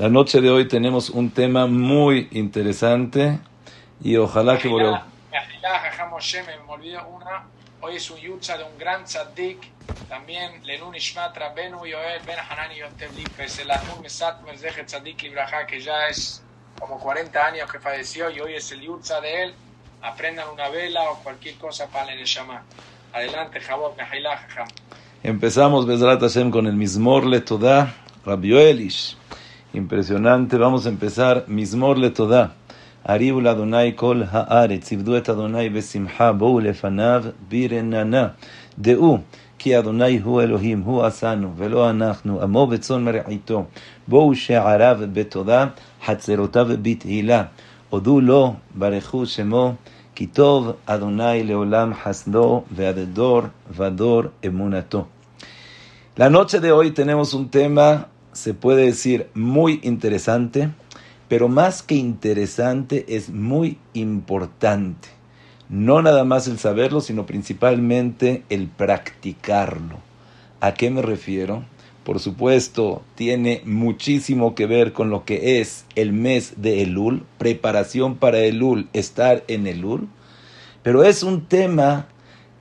La noche de hoy tenemos un tema muy interesante y ojalá que... Me olvidé una. Hoy es un yutza de un gran tzaddik. También Lenun Ishmat Rabenu Yoel Ben Hanani Yotev Lipes. El Anun Mesat Mezdeje Tzaddik Libraja, que ya es como 40 años que falleció y hoy es el yutza de él. Aprendan una vela o cualquier cosa para el Neshama. Adelante, Jabot, Mehailá, Jajam. Empezamos, Bezrat Hashem, con el Mismor Letodá, Rabbi Yoelish. Impresionante. Vamos a empezar. Mismor le toda. Aribul Adonai kol haaretz. Ibdu et Adonai besimha. Bou lefanav birenana. Deu. כי אדוני הוא אלוהים, הוא עשנו, ולא אנחנו, עמו בצאן מרעיתו. בואו שעריו בתודה, חצרותיו בתהילה. הודו לו, ברכו שמו, כי טוב אדוני לעולם חסדו, ועד דור ודור אמונתו. La noche de hoy tenemos un tema se puede decir muy interesante, pero más que interesante es muy importante. No nada más el saberlo, sino principalmente el practicarlo. ¿A qué me refiero? Por supuesto, tiene muchísimo que ver con lo que es el mes de Elul, preparación para Elul, estar en Elul, pero es un tema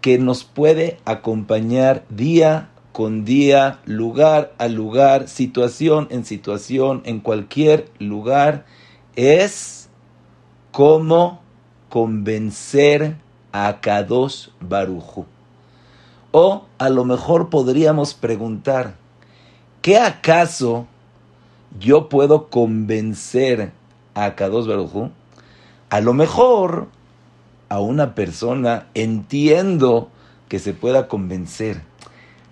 que nos puede acompañar día con día, lugar a lugar, situación en situación, en cualquier lugar, es cómo convencer a Kadosh Baruju. O a lo mejor podríamos preguntar, ¿qué acaso yo puedo convencer a Kadosh Baruju? A lo mejor a una persona entiendo que se pueda convencer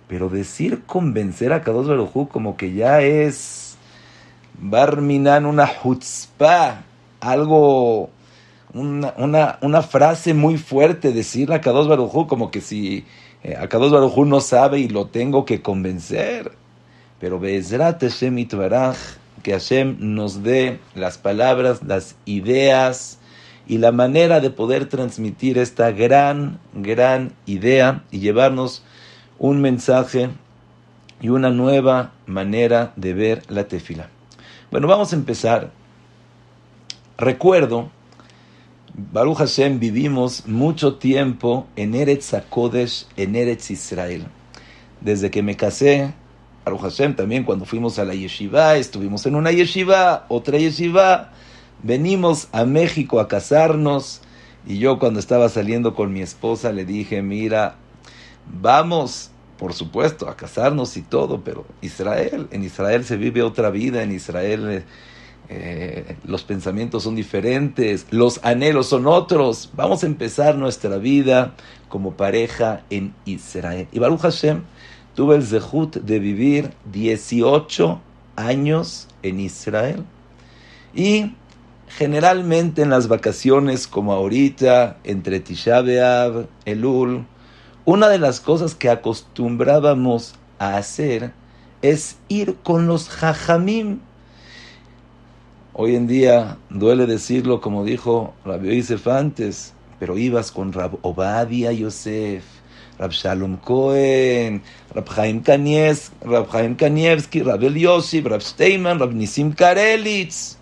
pero decir convencer a Kadosh Baruj como que ya es Barminan una chutzpah, algo, una, una, frase muy fuerte, decirle a Kadosh Baruj como que si eh, a Kadosh Baruj no sabe y lo tengo que convencer. Pero Be'ezrat Hashem Itbaraj, que Hashem nos dé las palabras, las ideas y la manera de poder transmitir esta gran, gran idea y llevarnos un mensaje y una nueva manera de ver la tefila. Bueno, vamos a empezar. Recuerdo, Baruch Hashem, vivimos mucho tiempo en Eretz HaKodesh, en Eretz Israel. Desde que me casé, Baruch Hashem, también cuando fuimos a la yeshiva, estuvimos en una yeshiva, otra yeshiva, venimos a México a casarnos, y yo cuando estaba saliendo con mi esposa le dije, mira, vamos, por supuesto, a casarnos y todo, pero Israel, en Israel se vive otra vida, en Israel eh, eh, los pensamientos son diferentes, los anhelos son otros. Vamos a empezar nuestra vida como pareja en Israel. Y Baruch Hashem tuve el zehut de vivir 18 años en Israel. Y generalmente en las vacaciones como ahorita, entre Tisha Elul, una de las cosas que acostumbrábamos a hacer es ir con los jajamim. Hoy en día duele decirlo como dijo Rabbi Yosef antes, pero ibas con Rab Obadia Yosef, Rab Shalom Cohen, Rab Chaim Kanievski, Rab Chaim Kanievski, Rab El Rab Nisim Karelitz.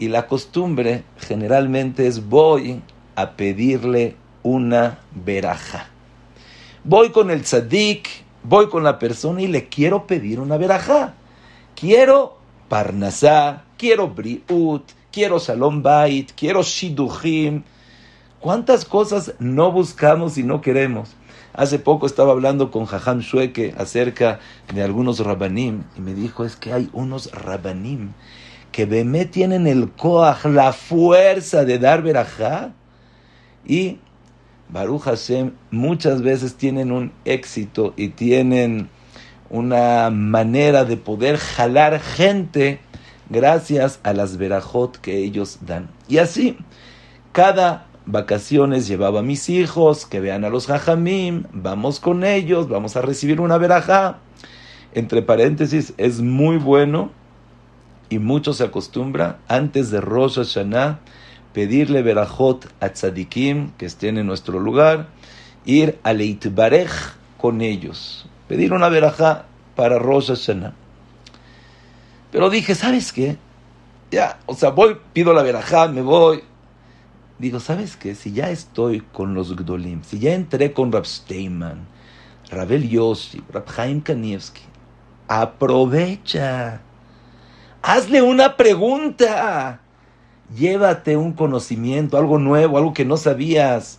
Y la costumbre generalmente es voy a pedirle una veraja. Voy con el tzadik, voy con la persona y le quiero pedir una veraja. Quiero parnasá, quiero briut, quiero salom bait, quiero shiduchim. ¿Cuántas cosas no buscamos y no queremos? Hace poco estaba hablando con Jajam Shueke acerca de algunos rabanim y me dijo, es que hay unos rabanim que me tienen el koach, la fuerza de dar verajá y Baruch Hashem muchas veces tienen un éxito y tienen una manera de poder jalar gente gracias a las verajot que ellos dan. Y así, cada vacaciones llevaba a mis hijos, que vean a los jajamim, vamos con ellos, vamos a recibir una verajá. Entre paréntesis, es muy bueno y mucho se acostumbra antes de Rosh Hashanah pedirle verajot a tzadikim que estén en nuestro lugar, ir a leitbarej con ellos, pedir una verajá para Rosh Hashanah. Pero dije, ¿sabes qué? Ya, o sea, voy, pido la verajá, me voy. Digo, ¿sabes qué? Si ya estoy con los Gdolim, si ya entré con Rab Steinman, Rabel Yossi, Rab Kanievski, aprovecha. Hazle una pregunta. Llévate un conocimiento, algo nuevo, algo que no sabías.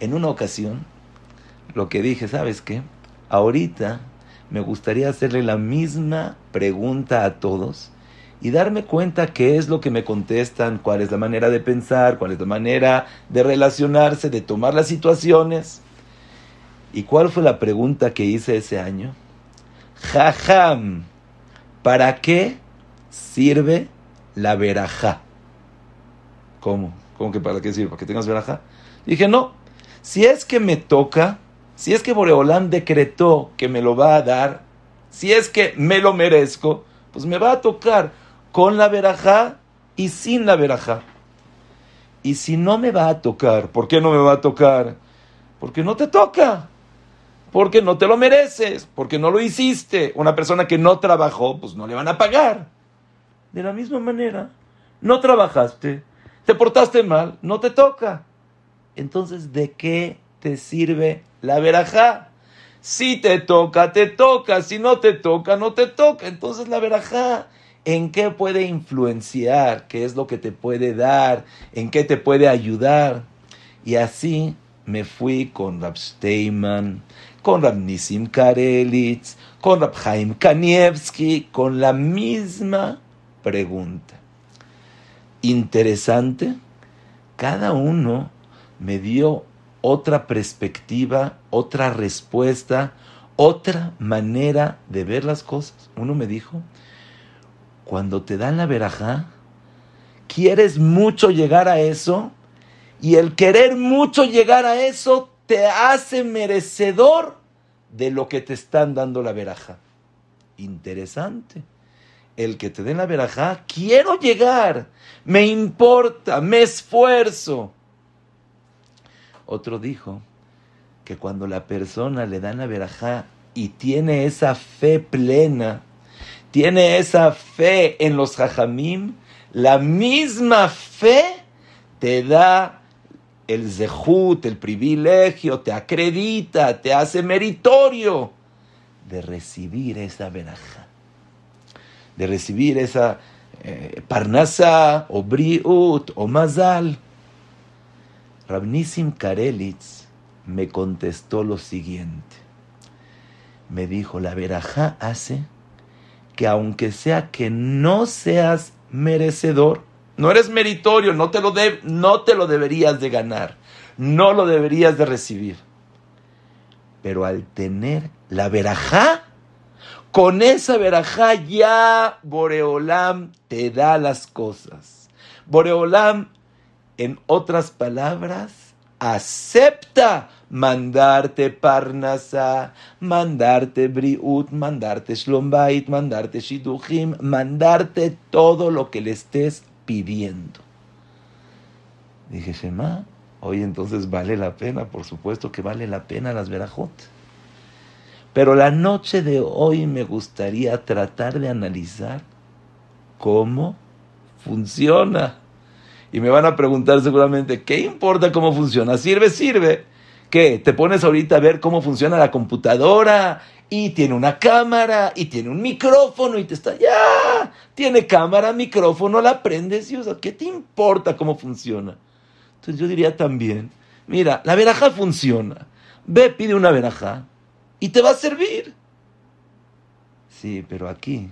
En una ocasión, lo que dije, ¿sabes qué? Ahorita me gustaría hacerle la misma pregunta a todos y darme cuenta qué es lo que me contestan, cuál es la manera de pensar, cuál es la manera de relacionarse, de tomar las situaciones. ¿Y cuál fue la pregunta que hice ese año? Jajam, ¿para qué sirve la verajá? ¿Cómo? ¿Cómo que para qué sirve? ¿Para que tengas verajá? Dije, no, si es que me toca, si es que Boreolán decretó que me lo va a dar, si es que me lo merezco, pues me va a tocar con la verajá y sin la verajá. Y si no me va a tocar, ¿por qué no me va a tocar? Porque no te toca. Porque no te lo mereces, porque no lo hiciste. Una persona que no trabajó, pues no le van a pagar. De la misma manera, no trabajaste, te portaste mal, no te toca. Entonces, ¿de qué te sirve la verajá? Si te toca, te toca. Si no te toca, no te toca. Entonces la verajá, ¿en qué puede influenciar? ¿Qué es lo que te puede dar? ¿En qué te puede ayudar? Y así me fui con Rab Steinman, con Rab Nisim Karelitz, con Rab Chaim Kanievski, con la misma pregunta. Interesante, cada uno me dio otra perspectiva, otra respuesta, otra manera de ver las cosas. Uno me dijo, cuando te dan la verajá, quieres mucho llegar a eso y el querer mucho llegar a eso te hace merecedor de lo que te están dando la verajá. Interesante. El que te den la verajá, quiero llegar, me importa, me esfuerzo. Otro dijo que cuando la persona le dan la verajá y tiene esa fe plena, tiene esa fe en los jajamim, la misma fe te da el zehut, el privilegio, te acredita, te hace meritorio de recibir esa verajá, de recibir esa eh, parnasa o briut o mazal. Rabnisim Karelitz me contestó lo siguiente. Me dijo, la verajá hace que aunque sea que no seas merecedor, no eres meritorio, no te lo, no te lo deberías de ganar, no lo deberías de recibir. Pero al tener la verajá, con esa verajá ya Boreolam te da las cosas. Boreolam en otras palabras, acepta mandarte Parnasa, mandarte Briut, mandarte Shlombait, mandarte Shiduchim, mandarte todo lo que le estés pidiendo. Dije, Shema, hoy entonces vale la pena, por supuesto que vale la pena las verajot. Pero la noche de hoy me gustaría tratar de analizar cómo funciona y me van a preguntar seguramente, ¿qué importa cómo funciona? ¿Sirve? Sirve. ¿Qué? ¿Te pones ahorita a ver cómo funciona la computadora? Y tiene una cámara, y tiene un micrófono, y te está, ya, tiene cámara, micrófono, la prendes y usa. ¿Qué te importa cómo funciona? Entonces yo diría también, mira, la veraja funciona. Ve, pide una veraja y te va a servir. Sí, pero aquí,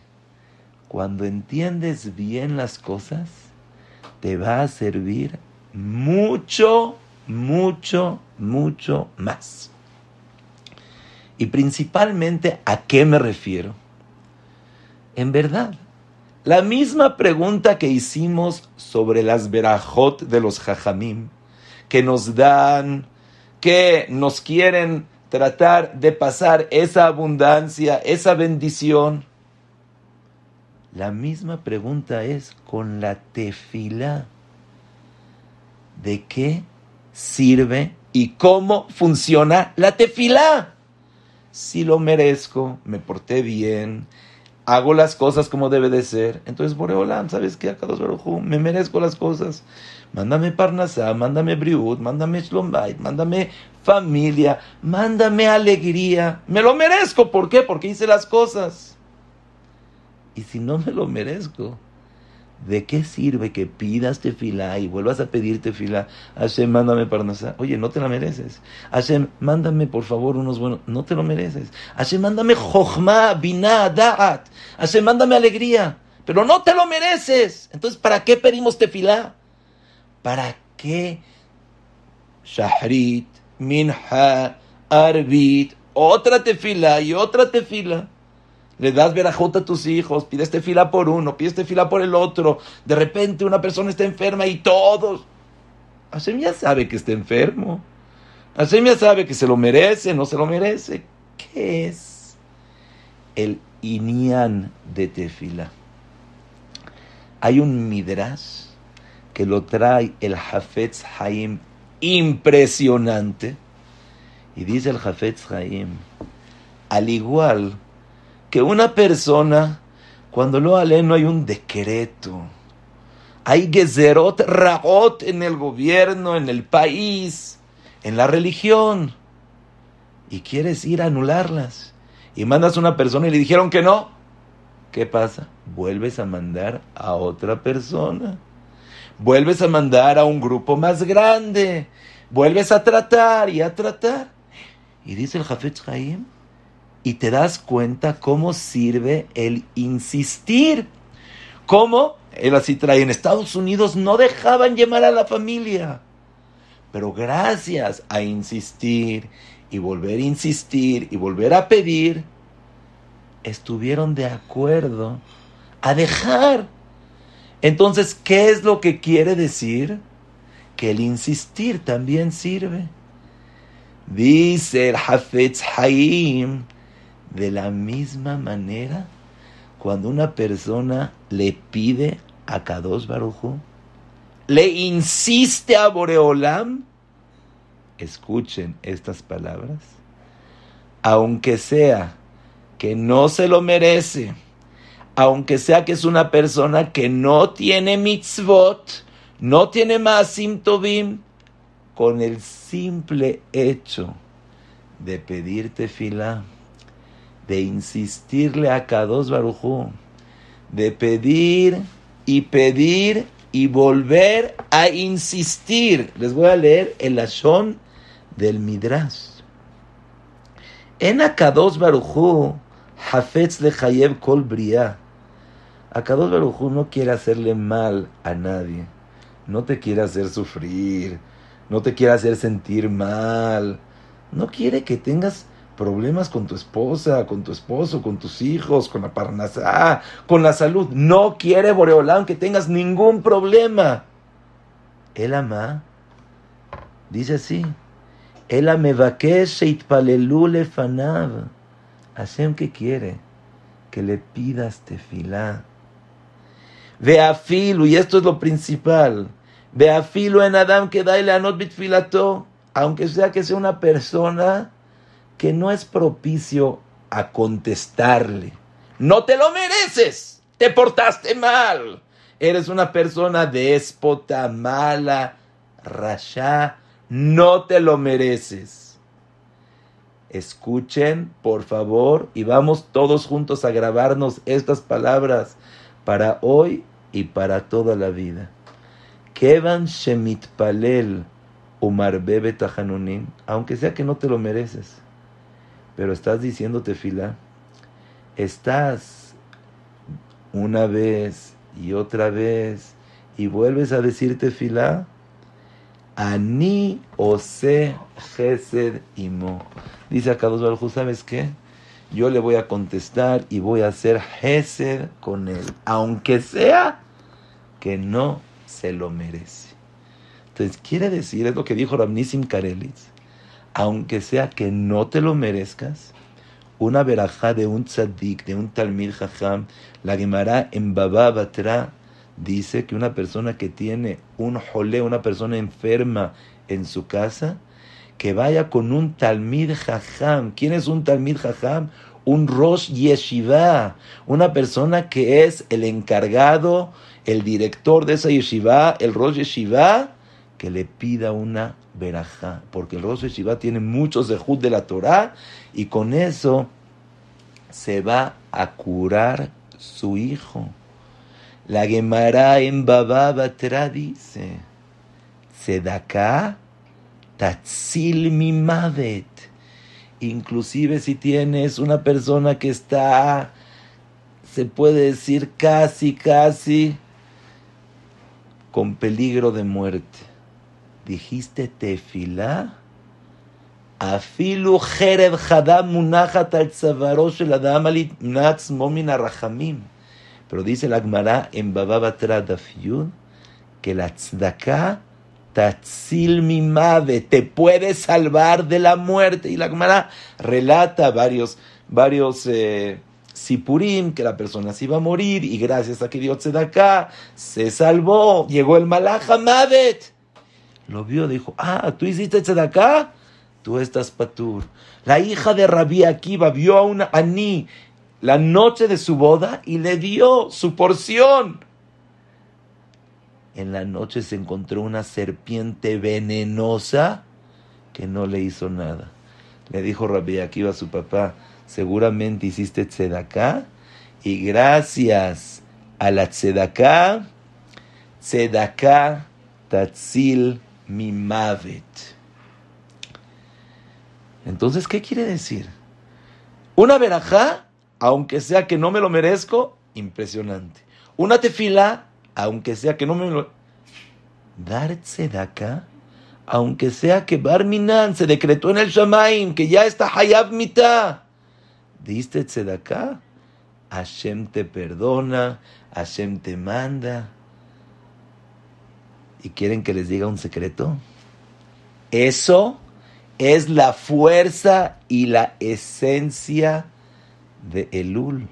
cuando entiendes bien las cosas, te va a servir mucho, mucho, mucho más. Y principalmente, ¿a qué me refiero? En verdad, la misma pregunta que hicimos sobre las verajot de los jajamim, que nos dan, que nos quieren tratar de pasar esa abundancia, esa bendición, la misma pregunta es con la tefila. ¿De qué sirve y cómo funciona la tefila? Si lo merezco, me porté bien, hago las cosas como debe de ser, entonces Boreolam, ¿sabes qué? Akados Barujú, me merezco las cosas. Mándame Parnasá, mándame Briut, mándame Shlombait, mándame familia, mándame alegría. Me lo merezco, ¿por qué? Porque hice las cosas. Y si no me lo merezco, ¿de qué sirve que pidas tefilá y vuelvas a pedir tefilá? Hashem, mándame parnasá. Oye, no te la mereces. Hashem, mándame por favor unos buenos. No te lo mereces. Hashem, mándame jochma, binah, da'at. Hashem, mándame alegría. Pero no te lo mereces. Entonces, ¿para qué pedimos tefilá? ¿Para qué? Shahrit, Minha, Arbit, otra tefila y otra tefila. Le das verajot a tus hijos, pides tefila por uno, pides tefila por el otro. De repente una persona está enferma y todos. Hashem ya sabe que está enfermo. Hashem ya sabe que se lo merece, no se lo merece. ¿Qué es el inian de tefila? Hay un midrash que lo trae el Hafetz Haim impresionante. Y dice el Hafetz Haim, al igual que una persona, cuando lo lee no hay un decreto, hay gezerot ragot en el gobierno, en el país, en la religión, y quieres ir a anularlas, y mandas a una persona y le dijeron que no, ¿qué pasa? Vuelves a mandar a otra persona vuelves a mandar a un grupo más grande, vuelves a tratar y a tratar. Y dice el Jafet Chaim, y te das cuenta cómo sirve el insistir. Cómo, él así trae, en Estados Unidos no dejaban llamar a la familia. Pero gracias a insistir y volver a insistir y volver a pedir, estuvieron de acuerdo a dejar entonces, ¿qué es lo que quiere decir? Que el insistir también sirve. Dice el Hafetz Haim, de la misma manera, cuando una persona le pide a Kadosh Baruchu, le insiste a Boreolam, escuchen estas palabras, aunque sea que no se lo merece, aunque sea que es una persona que no tiene mitzvot, no tiene más tovim, con el simple hecho de pedirte fila, de insistirle a Kados Barujú, de pedir y pedir y volver a insistir. Les voy a leer el Ashon del Midrash. En Akados Barujú, Hafetz de Hayeb Kol Akadosh Barujú no quiere hacerle mal a nadie. No te quiere hacer sufrir. No te quiere hacer sentir mal. No quiere que tengas problemas con tu esposa, con tu esposo, con tus hijos, con la parnasá, con la salud. No quiere Boreolán que tengas ningún problema. El ama dice así. El lefanav. Hashem que quiere que le pidas tefilá Y esto es lo principal. Veafilu en Adam que da anot bitfilato, aunque sea que sea una persona que no es propicio a contestarle. No te lo mereces, te portaste mal. Eres una persona déspota, mala, rasha, no te lo mereces. Escuchen, por favor, y vamos todos juntos a grabarnos estas palabras para hoy y para toda la vida. Kevan Shemit Palel Umar Bebe aunque sea que no te lo mereces, pero estás diciendo tefila, estás una vez y otra vez y vuelves a decir tefila, Ani Ose Gesed Imo. Dice acá dos ¿sabes qué? Yo le voy a contestar y voy a hacer Hesed con él, aunque sea que no se lo merece. Entonces, quiere decir, es lo que dijo Ramnisim Karelitz, aunque sea que no te lo merezcas, una verajá de un tzaddik, de un talmid jajam, la Gemara en Baba Batra, dice que una persona que tiene un jolé, una persona enferma en su casa, que vaya con un talmid jajam. ¿Quién es un talmid jajam? un Rosh Yeshiva, una persona que es el encargado, el director de esa Yeshiva, el Rosh Yeshiva, que le pida una verajá, porque el Rosh Yeshiva tiene muchos zehut de la Torah y con eso se va a curar su hijo. La Gemara en Baba Batra dice, Sedaka Tatzil Mimavet. Inclusive si tienes una persona que está, se puede decir casi, casi, con peligro de muerte. Dijiste tefilá, afilu jereb hadam munachat al shel adam natz momin arachamim. Pero dice la Gemara en Bababatra Dafyud que la tzedakah tatzil mimave, te puede salvar de la muerte. Y la Gemara relata varios, varios eh, sipurim, que la persona se iba a morir y gracias a que dio tzedakah se salvó. Llegó el malach Mavet. Lo vio, dijo, ah, ¿tú hiciste tzedakah? Tú estás patur. La hija de Rabí Akiva vio a una aní la noche de su boda y le dio su porción. En la noche se encontró una serpiente venenosa que no le hizo nada. Le dijo Rabbi Akiva a su papá, seguramente hiciste tzedaká y gracias a la tzedaká, tzedaká tatzil mimavet. Entonces, ¿qué quiere decir? Una verajá aunque sea que no me lo merezco, impresionante. Una tefila, aunque sea que no me lo... Dar tzedaka, aunque sea que Barminan se decretó en el Shamaim, que ya está Hayab Mita. ¿Diste tzedaka? Hashem te perdona, Hashem te manda. ¿Y quieren que les diga un secreto? Eso es la fuerza y la esencia de Elul.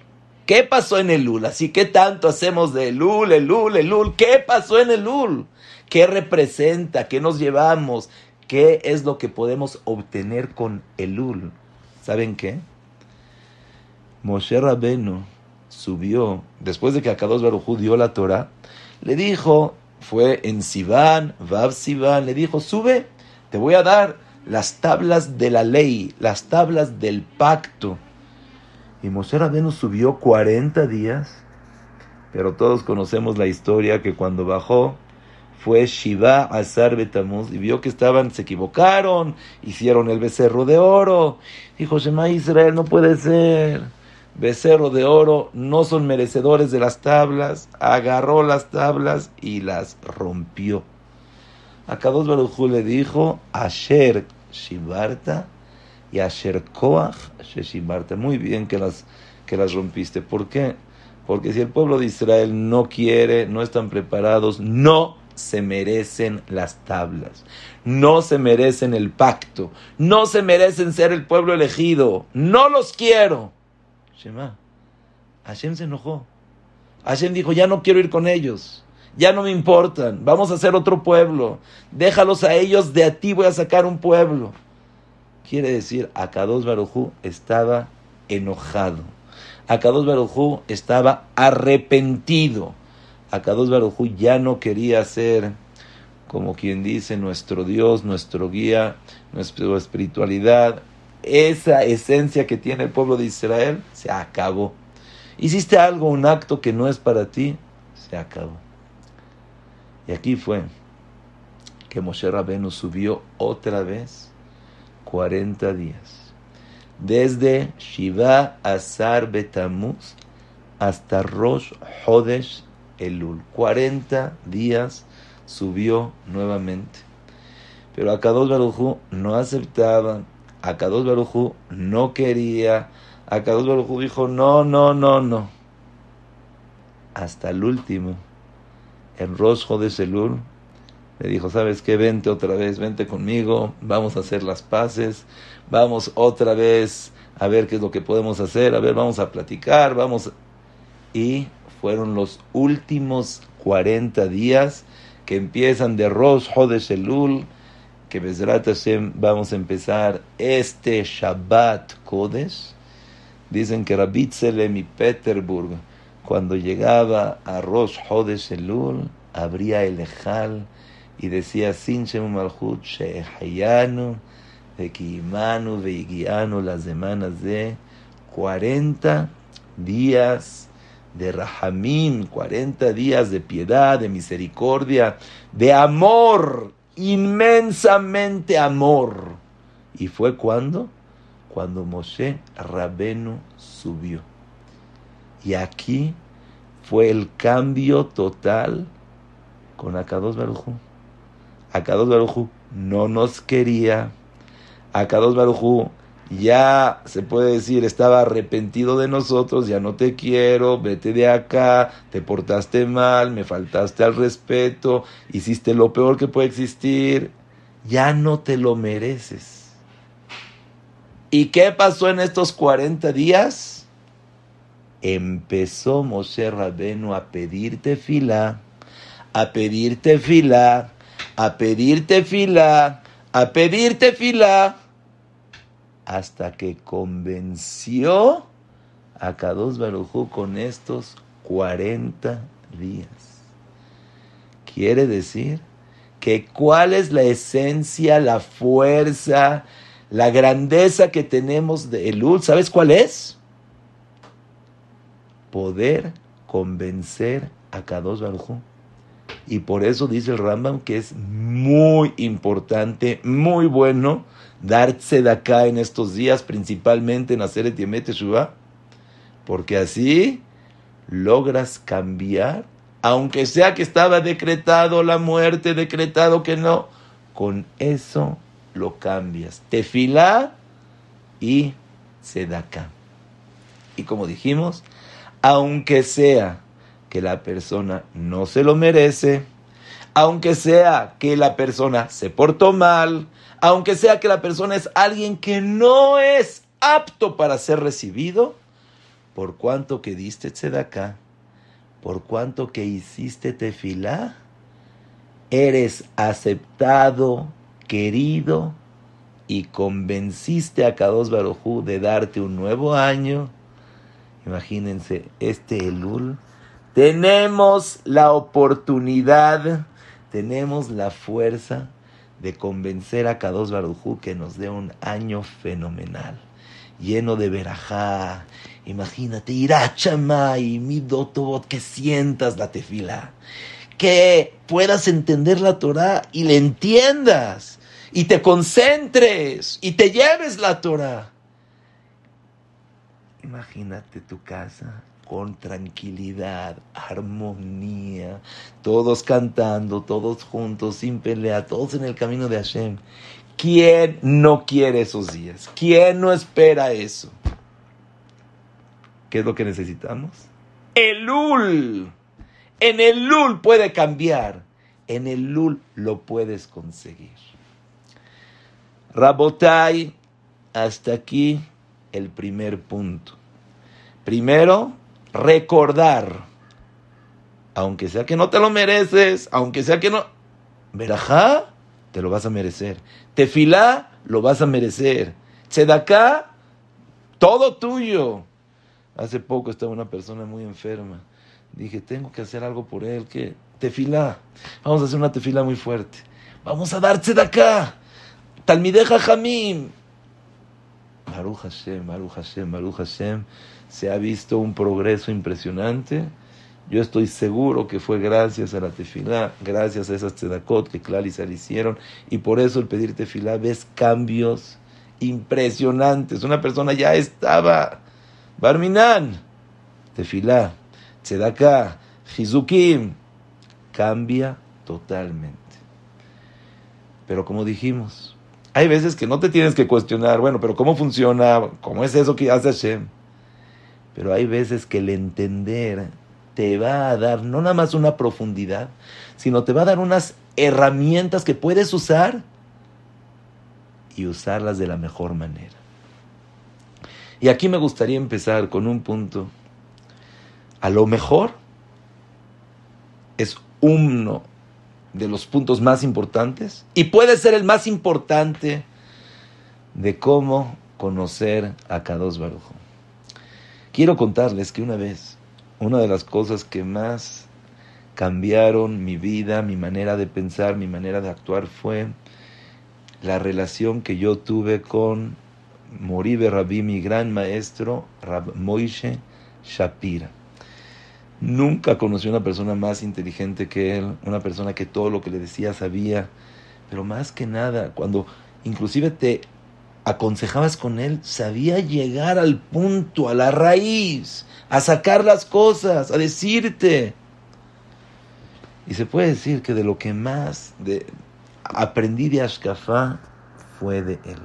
¿Qué pasó en Elul? Así que tanto hacemos de Elul, Elul, Elul. ¿Qué pasó en Elul? ¿Qué representa? ¿Qué nos llevamos? ¿Qué es lo que podemos obtener con Elul? ¿Saben qué? Moshe Rabenu subió, después de que Akados Barujú dio la Torah, le dijo, fue en Sivan, Vav Sivan, le dijo, sube, te voy a dar las tablas de la ley, las tablas del pacto. Y Moshe Rabenu subió 40 días, pero todos conocemos la historia que cuando bajó fue Shiva Azar Betamuz y vio que estaban, se equivocaron, hicieron el becerro de oro. Dijo Shema Israel, no puede ser. Becerro de oro, no son merecedores de las tablas. Agarró las tablas y las rompió. A Kadosh Baruj le dijo, Asher Shivarta y Asher Koach Sheshimarta. Muy bien que las, que las rompiste. ¿Por qué? Porque si el pueblo de Israel no quiere, no están preparados, no se merecen las tablas, no se merecen el pacto, no se merecen ser el pueblo elegido, no los quiero. Shema, Hashem se enojó. Hashem dijo, ya no quiero ir con ellos, ya no me importan, vamos a hacer otro pueblo, déjalos a ellos, de a ti voy a sacar un pueblo. Quiere decir, Akados Barujú estaba enojado. Akados Barujú estaba arrepentido. Akados Barujú ya no quería ser, como quien dice, nuestro Dios, nuestro guía, nuestra espiritualidad. Esa esencia que tiene el pueblo de Israel se acabó. Hiciste algo, un acto que no es para ti, se acabó. Y aquí fue que Moshe Rabenu subió otra vez 40 días. Desde Shiva Azar Betamuz hasta Rosh Hodesh Elul. 40 días subió nuevamente. Pero Akados Barujú no aceptaba. Akados Barujú no quería. Akados Barujú dijo: No, no, no, no. Hasta el último. En Rosh Hodesh Elul le dijo, ¿sabes qué? Vente otra vez, vente conmigo, vamos a hacer las paces, vamos otra vez a ver qué es lo que podemos hacer, a ver, vamos a platicar, vamos. Y fueron los últimos 40 días que empiezan de Rosh Hodesh que Bezrat Hashem vamos a empezar este Shabbat Kodesh Dicen que Rabitzelem y Peterburg, cuando llegaba a Rosh Hodesh Elul, abría el y decía Sin Shemu Malchut Shehayanu, Vekiimanu, Veigianu, las semanas de 40 días de Rahamim, 40 días de piedad, de misericordia, de amor, inmensamente amor. ¿Y fue cuando? Cuando Moshe Rabenu subió. Y aquí fue el cambio total con Akados Barujú. Akados Barujú no nos quería. Akados Barujú ya se puede decir, estaba arrepentido de nosotros, ya no te quiero, vete de acá, te portaste mal, me faltaste al respeto, hiciste lo peor que puede existir, ya no te lo mereces. ¿Y qué pasó en estos 40 días? Empezó Moshe Rabenu a pedirte fila, a pedirte fila, a pedirte fila, a pedirte fila hasta que convenció a Kadosh Barujú con estos 40 días. Quiere decir que cuál es la esencia, la fuerza, la grandeza que tenemos de Elul, ¿sabes cuál es? Poder convencer a Kadosh Barujú. Y por eso dice el Rambam que es muy importante, muy bueno darse de en estos días, principalmente en hacer Etiemete Shuvah, porque así logras cambiar, aunque sea que estaba decretado la muerte, decretado que no, con eso lo cambias. Tefilá y acá Y como dijimos, aunque sea que la persona no se lo merece, aunque sea que la persona se portó mal, aunque sea que la persona es alguien que no es apto para ser recibido, por cuanto que diste tzedakah, por cuanto que hiciste tefilá, eres aceptado, querido y convenciste a Kadosh Barujú de darte un nuevo año. Imagínense, este Elul, tenemos la oportunidad, tenemos la fuerza de convencer a Kadosh Barujú que nos dé un año fenomenal, lleno de verajá. Imagínate, irachama y midotobot, que sientas la tefila, que puedas entender la Torah y le entiendas, y te concentres y te lleves la Torah. Imagínate tu casa con tranquilidad, armonía, todos cantando, todos juntos, sin pelea, todos en el camino de Hashem. ¿Quién no quiere esos días? ¿Quién no espera eso? ¿Qué es lo que necesitamos? El Lul. En el Lul puede cambiar. En el Lul lo puedes conseguir. Rabotai, hasta aquí el primer punto. Primero, recordar, aunque sea que no te lo mereces, aunque sea que no, verajá, te lo vas a merecer. Tefilá, lo vas a merecer. Tzedaká, todo tuyo. Hace poco estaba una persona muy enferma. Dije, tengo que hacer algo por él. ¿Qué? Tefilá. Vamos a hacer una tefilá muy fuerte. Vamos a dar tzedaká. Talmideja Jamim. Baruch Hashem, Baruch Hashem, Baruch Hashem se ha visto un progreso impresionante. Yo estoy seguro que fue gracias a la tefilá, gracias a esas tzedakot que Clal y Sal hicieron, y por eso el pedir tefilá ves cambios impresionantes. Una persona ya estaba, Barminan, tefilá, tzedaká, jizukim, cambia totalmente. Pero como dijimos, hay veces que no te tienes que cuestionar, bueno, pero ¿cómo funciona? ¿Cómo es eso que hace Hashem? Pero hay veces que el entender te va a dar no nada más una profundidad, sino te va a dar unas herramientas que puedes usar y usarlas de la mejor manera. Y aquí me gustaría empezar con un punto. A lo mejor es uno de los puntos más importantes y puede ser el más importante de cómo conocer a Kadosh Baruj Quiero contarles que una vez, una de las cosas que más cambiaron mi vida, mi manera de pensar, mi manera de actuar fue la relación que yo tuve con Moribe Rabbi, mi gran maestro, Rab Moishe Shapira. Nunca conocí una persona más inteligente que él, una persona que todo lo que le decía sabía, pero más que nada, cuando inclusive te aconsejabas con él, sabía llegar al punto, a la raíz, a sacar las cosas, a decirte. Y se puede decir que de lo que más aprendí de Ashkafá fue de él.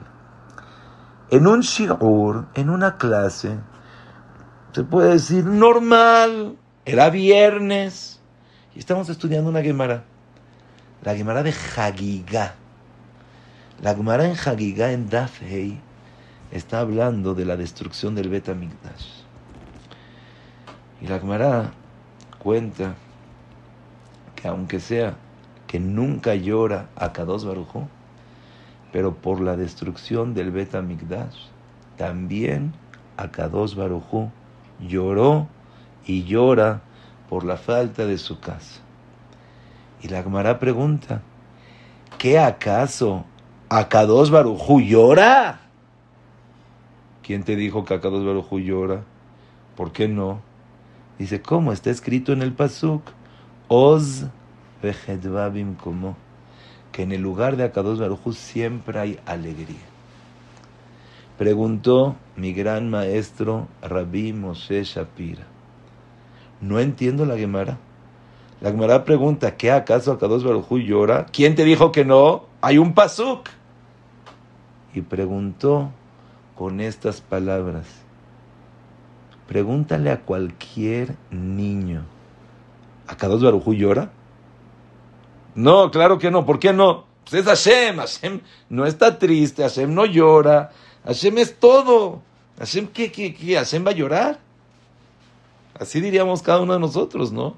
En un shiur, en una clase, se puede decir normal, era viernes, y estamos estudiando una Gemara, la Gemara de Hagigá. La Gemara en Hagigá, en Dafhei, está hablando de la destrucción del Bet Y la Gemara cuenta que aunque sea que nunca llora a Kadosh Barujo, pero por la destrucción del Bet también a Kadosh Barujo lloró y llora por la falta de su casa. Y la Gemara pregunta, ¿qué acaso Akados Barujú llora? ¿Quién te dijo que Akados Barujú llora? ¿Por qué no? Dice, ¿cómo? Está escrito en el Pasuk, Oz Vejedvabim como, que en el lugar de Akados Barujú siempre hay alegría. Preguntó mi gran maestro Rabbi Moshe Shapira. No entiendo la Gemara. La Gemara pregunta, ¿qué acaso Akados Barujú llora? ¿Quién te dijo que no? Hay un pasuk. Y preguntó con estas palabras. Pregúntale a cualquier niño. ¿Akados Barujú llora? No, claro que no. ¿Por qué no? Pues es Hashem. Hashem no está triste. Hashem no llora. Hashem es todo. Hashem, ¿qué, qué, qué? ¿Hashem va a llorar? Así diríamos cada uno de nosotros, ¿no?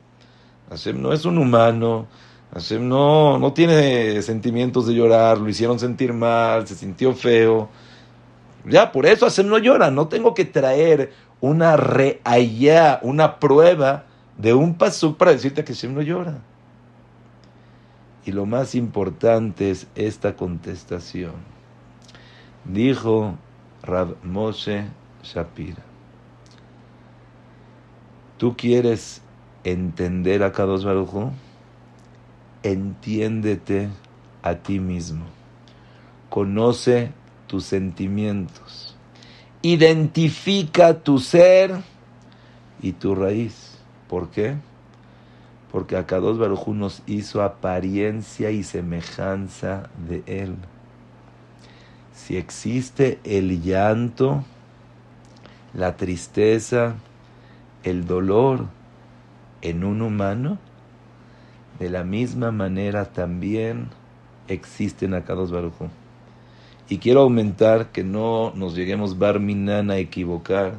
Hashem no es un humano, Hashem no, no tiene sentimientos de llorar, lo hicieron sentir mal, se sintió feo. Ya, por eso Hashem no llora, no tengo que traer una reaya, una prueba de un pasú para decirte que Hashem no llora. Y lo más importante es esta contestación. Dijo Rab Moshe Shapira. ¿Tú quieres entender a Kadosh Baruj Entiéndete a ti mismo. Conoce tus sentimientos. Identifica tu ser y tu raíz. ¿Por qué? Porque Akados Baruj nos hizo apariencia y semejanza de Él. Si existe el llanto, la tristeza, el dolor en un humano, de la misma manera también existe en Akados Barujo. Y quiero aumentar que no nos lleguemos Barminan a equivocar.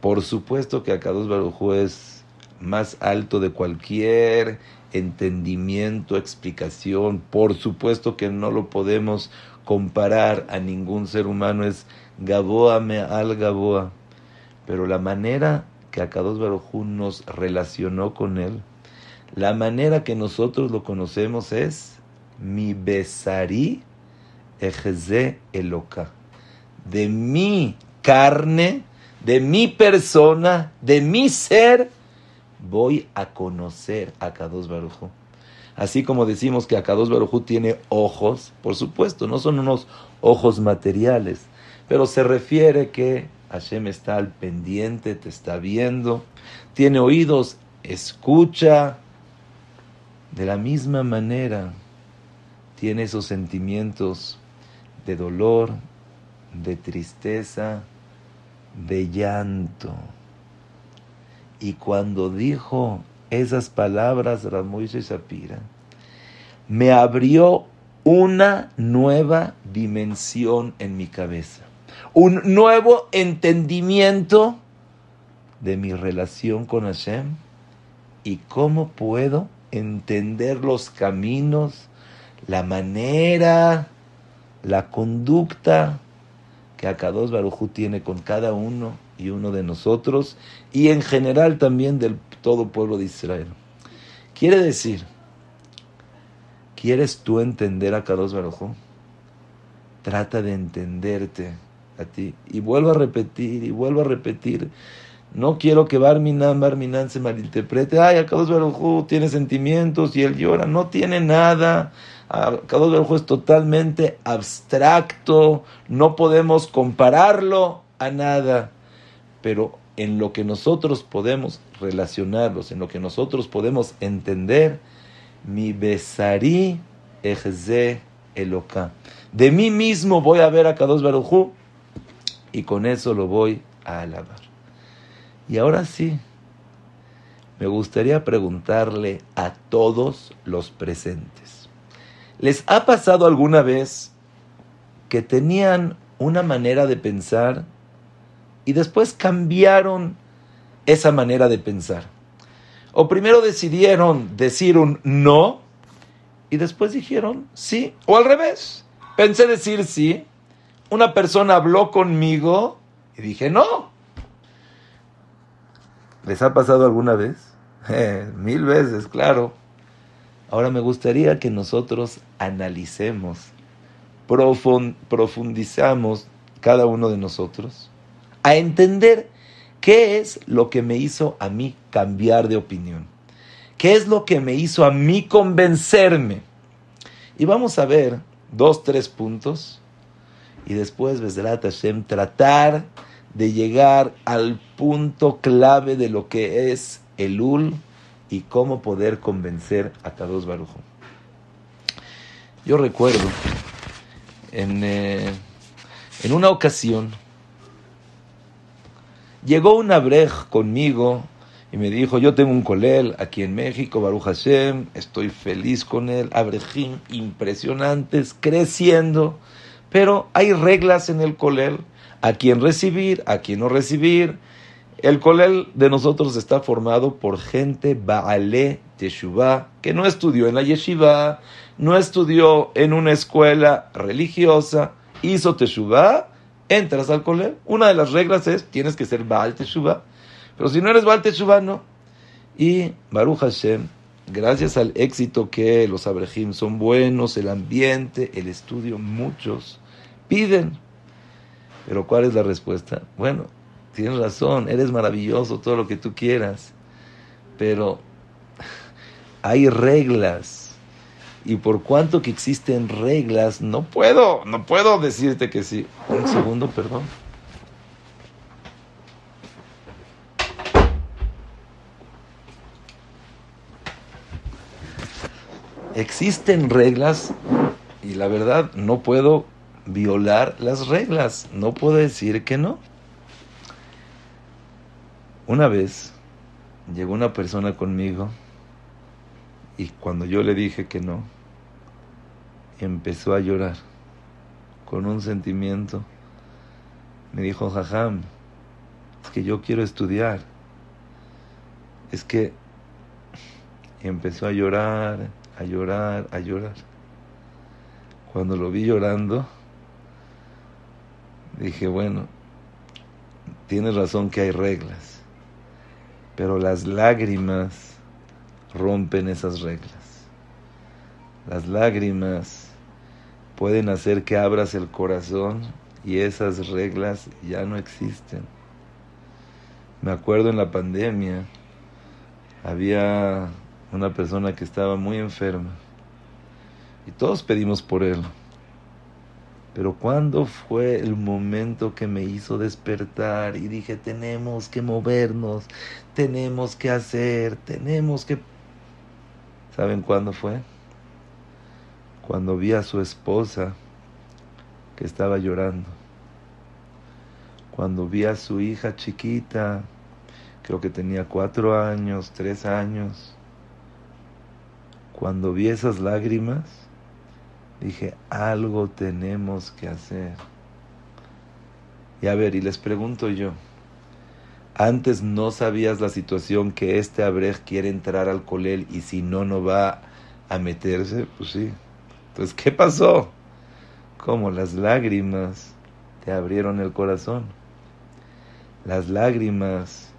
Por supuesto que Akados Barujo es más alto de cualquier entendimiento, explicación. Por supuesto que no lo podemos comparar a ningún ser humano. Es Gaboa me al Gaboa pero la manera que Akados Barujú nos relacionó con él, la manera que nosotros lo conocemos es mi besarí ejeze eloka. De mi carne, de mi persona, de mi ser, voy a conocer a Kadosh Barujú. Así como decimos que Akados Barujú tiene ojos, por supuesto, no son unos ojos materiales, pero se refiere que Hashem está al pendiente, te está viendo, tiene oídos, escucha. De la misma manera, tiene esos sentimientos de dolor, de tristeza, de llanto. Y cuando dijo esas palabras, Ramoise Shapira, me abrió una nueva dimensión en mi cabeza un nuevo entendimiento de mi relación con Hashem y cómo puedo entender los caminos, la manera, la conducta que Akados Barujú tiene con cada uno y uno de nosotros y en general también del todo pueblo de Israel. Quiere decir, ¿quieres tú entender a Kadosh Baruj Trata de entenderte a ti. Y vuelvo a repetir, y vuelvo a repetir. No quiero que Barminan, Barminan se malinterprete. Ay, Akadosh Baruj tiene sentimientos y él llora. No tiene nada. Akadosh Baruj es totalmente abstracto. No podemos compararlo a nada. Pero en lo que nosotros podemos relacionarlos, en lo que nosotros podemos entender, mi besarí ejze eloka. De mí mismo voy a ver a Kadosh Baruj y con eso lo voy a alabar. Y ahora sí, me gustaría preguntarle a todos los presentes. ¿Les ha pasado alguna vez que tenían una manera de pensar y después cambiaron esa manera de pensar? O primero decidieron decir un no y después dijeron sí, o al revés. Pensé decir sí, una persona habló conmigo y dije no. ¿Les ha pasado alguna vez? Eh, mil veces, claro. Ahora me gustaría que nosotros analicemos, profundizamos cada uno de nosotros a entender qué es lo que me hizo a mí cambiar de opinión. ¿Qué es lo que me hizo a mí convencerme? Y vamos a ver dos, tres puntos y después, Besderat Hashem, tratar de llegar al punto clave de lo que es el Ul y cómo poder convencer a Kadosh Barujo. Yo recuerdo en, eh, en una ocasión llegó un abrej conmigo y me dijo, yo tengo un colel aquí en México, Baruch Hashem, estoy feliz con él, abrejim impresionantes, creciendo, pero hay reglas en el colel a quién recibir, a quién no recibir. El colel de nosotros está formado por gente Baale Teshuvah, que no estudió en la yeshiva, no estudió en una escuela religiosa, hizo Teshuvah, entras al colel. Una de las reglas es, tienes que ser Baal Teshuvah. Pero si no eres Baal Teshuvah, no. Y Baruch Hashem, gracias al éxito que los abrejim son buenos, el ambiente, el estudio, muchos piden pero ¿cuál es la respuesta? Bueno, tienes razón, eres maravilloso, todo lo que tú quieras, pero hay reglas. Y por cuanto que existen reglas, no puedo, no puedo decirte que sí. Un segundo, perdón. Existen reglas y la verdad no puedo violar las reglas. No puedo decir que no. Una vez llegó una persona conmigo y cuando yo le dije que no, empezó a llorar con un sentimiento. Me dijo, Jajam, es que yo quiero estudiar. Es que empezó a llorar, a llorar, a llorar. Cuando lo vi llorando, dije, bueno, tienes razón que hay reglas, pero las lágrimas rompen esas reglas. Las lágrimas pueden hacer que abras el corazón y esas reglas ya no existen. Me acuerdo en la pandemia, había una persona que estaba muy enferma y todos pedimos por él. Pero ¿cuándo fue el momento que me hizo despertar y dije, tenemos que movernos, tenemos que hacer, tenemos que... ¿Saben cuándo fue? Cuando vi a su esposa que estaba llorando. Cuando vi a su hija chiquita, creo que tenía cuatro años, tres años. Cuando vi esas lágrimas, dije, algo tenemos que hacer. Y a ver, y les pregunto yo, antes no sabías la situación que este Abrej quiere entrar al colel y si no, no va a meterse, pues sí. Entonces, ¿qué pasó? Como las lágrimas te abrieron el corazón. Las lágrimas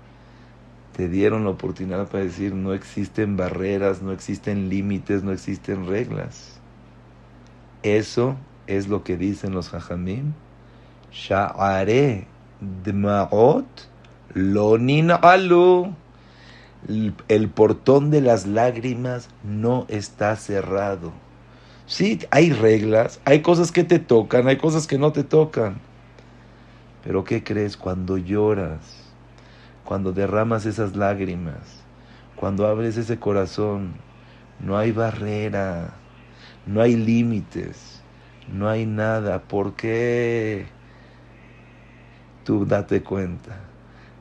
te dieron la oportunidad para decir no existen barreras, no existen límites, no existen reglas. Eso es lo que dicen los hajamim. Sha'are dma'ot lonin alu. El portón de las lágrimas no está cerrado. Sí, hay reglas, hay cosas que te tocan, hay cosas que no te tocan. Pero ¿qué crees cuando lloras? Cuando derramas esas lágrimas, cuando abres ese corazón, no hay barrera, no hay límites, no hay nada. ¿Por qué? Tú date cuenta.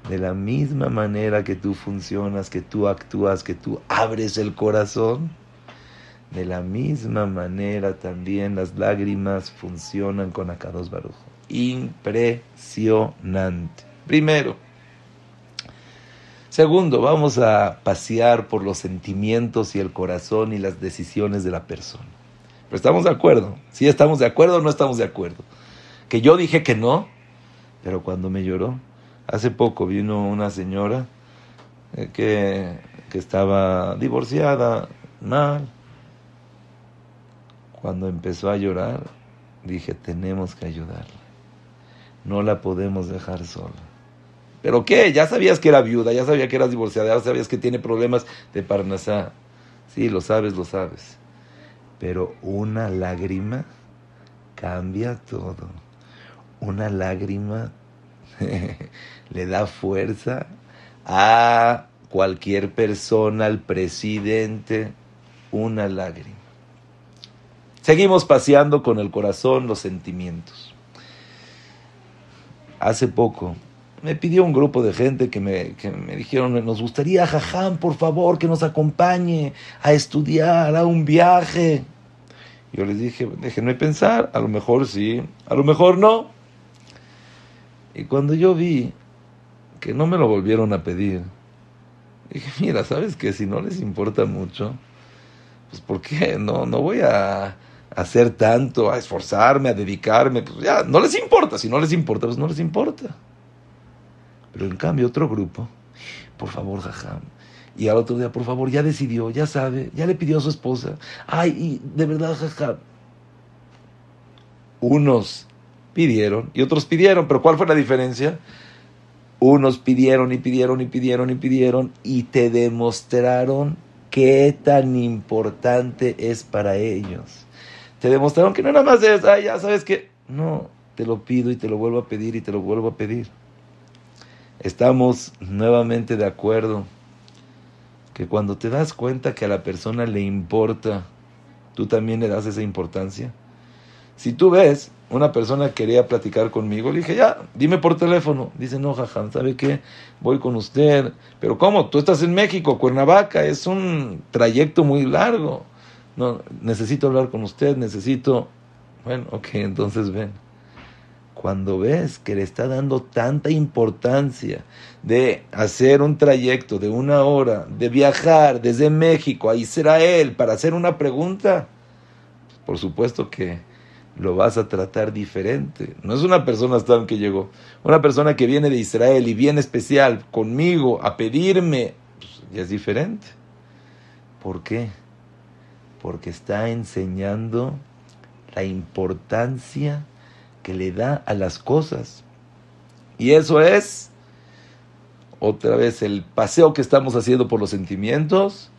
De la misma manera que tú funcionas, que tú actúas, que tú abres el corazón, de la misma manera también las lágrimas funcionan con Akados Barujo. Impresionante. Primero. Segundo, vamos a pasear por los sentimientos y el corazón y las decisiones de la persona. Pero estamos de acuerdo. Si estamos de acuerdo o no estamos de acuerdo. Que yo dije que no, pero cuando me lloró, hace poco vino una señora eh, que, que estaba divorciada, mal. Cuando empezó a llorar, dije, tenemos que ayudarla. No la podemos dejar sola. ¿Pero qué? Ya sabías que era viuda, ya sabía que eras divorciada, ya sabías que tiene problemas de Parnasá. Sí, lo sabes, lo sabes. Pero una lágrima cambia todo. Una lágrima le da fuerza a cualquier persona, al presidente, una lágrima. Seguimos paseando con el corazón los sentimientos. Hace poco me pidió un grupo de gente que me, que me dijeron, nos gustaría, Jajam, por favor, que nos acompañe a estudiar, a un viaje. Yo les dije, déjenme pensar, a lo mejor sí, a lo mejor no. Y cuando yo vi que no me lo volvieron a pedir, dije, mira, ¿sabes qué? Si no les importa mucho, pues ¿por qué? No, no voy a hacer tanto, a esforzarme, a dedicarme, pues ya, no les importa, si no les importa, pues no les importa. Pero en cambio otro grupo, por favor, jajam, y al otro día, por favor, ya decidió, ya sabe, ya le pidió a su esposa, ay, y de verdad, jajam, unos pidieron y otros pidieron, pero ¿cuál fue la diferencia? Unos pidieron y pidieron y pidieron y pidieron y te demostraron qué tan importante es para ellos. Te demostraron que no nada más es, ay, ya sabes que, no, te lo pido y te lo vuelvo a pedir y te lo vuelvo a pedir. Estamos nuevamente de acuerdo que cuando te das cuenta que a la persona le importa, tú también le das esa importancia. Si tú ves, una persona quería platicar conmigo, le dije, ya, dime por teléfono. Dice, no, jajam, ¿sabe qué? Voy con usted. Pero ¿cómo? Tú estás en México, Cuernavaca, es un trayecto muy largo no, necesito hablar con usted, necesito... Bueno, ok, entonces ven. Cuando ves que le está dando tanta importancia de hacer un trayecto de una hora, de viajar desde México a Israel para hacer una pregunta, por supuesto que lo vas a tratar diferente. No es una persona que llegó, una persona que viene de Israel y viene especial conmigo a pedirme, pues, ya es diferente. ¿Por qué? porque está enseñando la importancia que le da a las cosas. Y eso es, otra vez, el paseo que estamos haciendo por los sentimientos.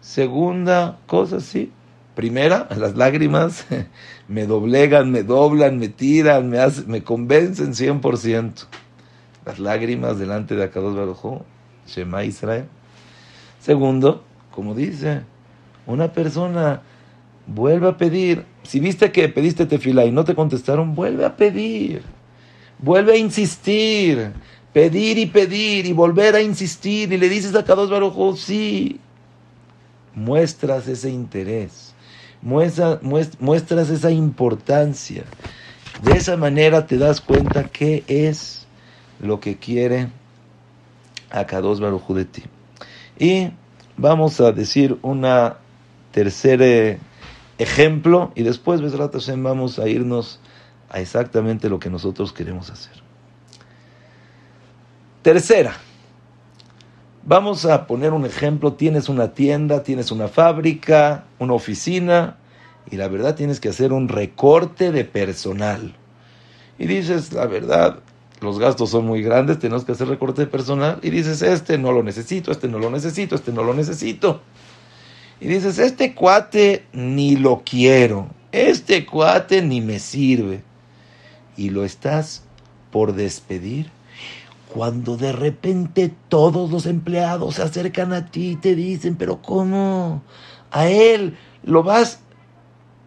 Segunda cosa, sí. Primera, las lágrimas me doblegan, me doblan, me tiran, me, me convencen 100%. Las lágrimas delante de Akados Baruj Shema Israel. Segundo, como dice, una persona vuelve a pedir. Si viste que pediste tefila y no te contestaron, vuelve a pedir. Vuelve a insistir. Pedir y pedir y volver a insistir. Y le dices a Kadosh Baruj sí. Muestras ese interés. muestras esa importancia. De esa manera te das cuenta qué es lo que quiere Akados Baruj de ti. Y vamos a decir una tercer eh, ejemplo y después, vamos a irnos a exactamente lo que nosotros queremos hacer. Tercera, vamos a poner un ejemplo, tienes una tienda, tienes una fábrica, una oficina, y la verdad tienes que hacer un recorte de personal. Y dices, la verdad, los gastos son muy grandes, tenemos que hacer recorte de personal. Y dices, este no lo necesito, este no lo necesito, este no lo necesito. Y dices, este cuate ni lo quiero, este cuate ni me sirve. Y lo estás por despedir. Cuando de repente todos los empleados se acercan a ti y te dicen, pero ¿cómo? A él lo vas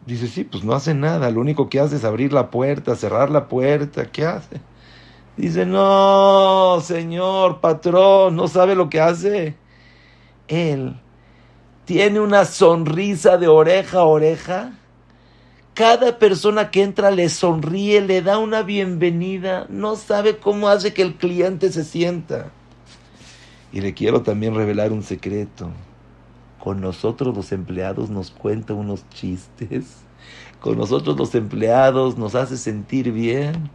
Dice, sí, pues no hace nada, lo único que hace es abrir la puerta, cerrar la puerta, ¿qué hace? Dice, no, señor, patrón, no sabe lo que hace. Él tiene una sonrisa de oreja a oreja. Cada persona que entra le sonríe, le da una bienvenida, no sabe cómo hace que el cliente se sienta. Y le quiero también revelar un secreto con nosotros los empleados nos cuenta unos chistes, con nosotros los empleados nos hace sentir bien.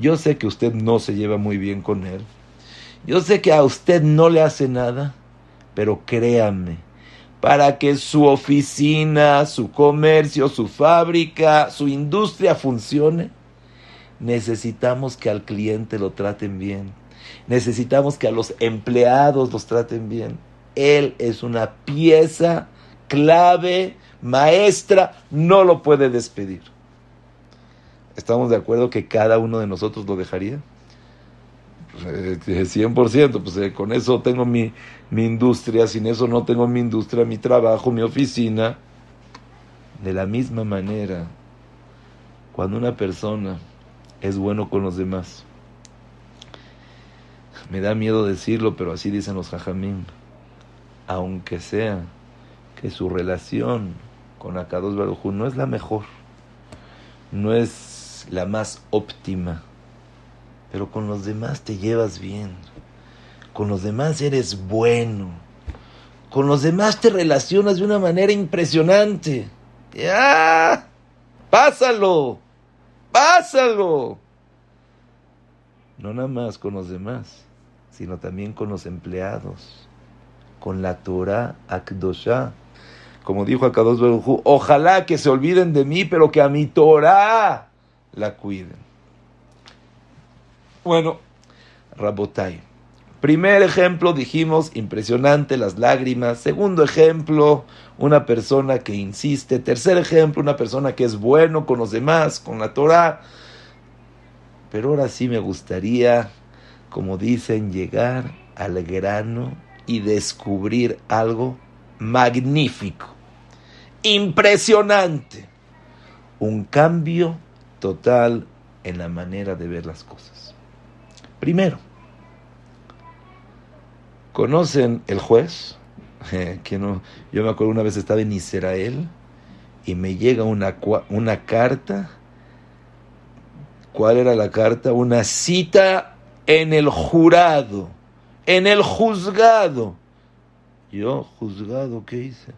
Yo sé que usted no se lleva muy bien con él. Yo sé que a usted no le hace nada, pero créame, para que su oficina, su comercio, su fábrica, su industria funcione, necesitamos que al cliente lo traten bien. Necesitamos que a los empleados los traten bien. Él es una pieza clave, maestra, no lo puede despedir. ¿Estamos de acuerdo que cada uno de nosotros lo dejaría? 100%, pues, eh, pues eh, con eso tengo mi, mi industria, sin eso no tengo mi industria, mi trabajo, mi oficina. De la misma manera, cuando una persona es bueno con los demás, me da miedo decirlo, pero así dicen los jajamín aunque sea que su relación con Akados Baruj no es la mejor, no es la más óptima, pero con los demás te llevas bien, con los demás eres bueno, con los demás te relacionas de una manera impresionante. ¡Ya! ¡Pásalo! ¡Pásalo! No nada más con los demás, sino también con los empleados con la Torah Akdosha. Como dijo Akados ojalá que se olviden de mí, pero que a mi Torah la cuiden. Bueno, Rabotai. Primer ejemplo, dijimos, impresionante, las lágrimas. Segundo ejemplo, una persona que insiste. Tercer ejemplo, una persona que es bueno con los demás, con la Torah. Pero ahora sí me gustaría, como dicen, llegar al grano y descubrir algo magnífico, impresionante, un cambio total en la manera de ver las cosas. Primero, ¿conocen el juez? que no, yo me acuerdo una vez estaba en Israel y me llega una, una carta. ¿Cuál era la carta? Una cita en el jurado en el juzgado. Yo, juzgado, ¿qué hice?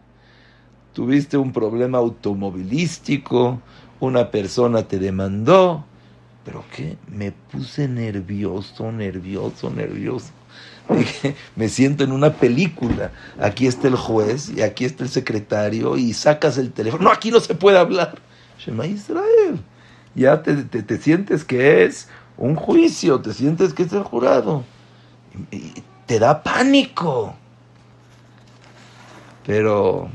Tuviste un problema automovilístico, una persona te demandó, pero ¿qué? Me puse nervioso, nervioso, nervioso. Dije, me siento en una película. Aquí está el juez y aquí está el secretario y sacas el teléfono. No, aquí no se puede hablar. Shema Israel. Ya te, te, te sientes que es un juicio, te sientes que es el jurado te da pánico. Pero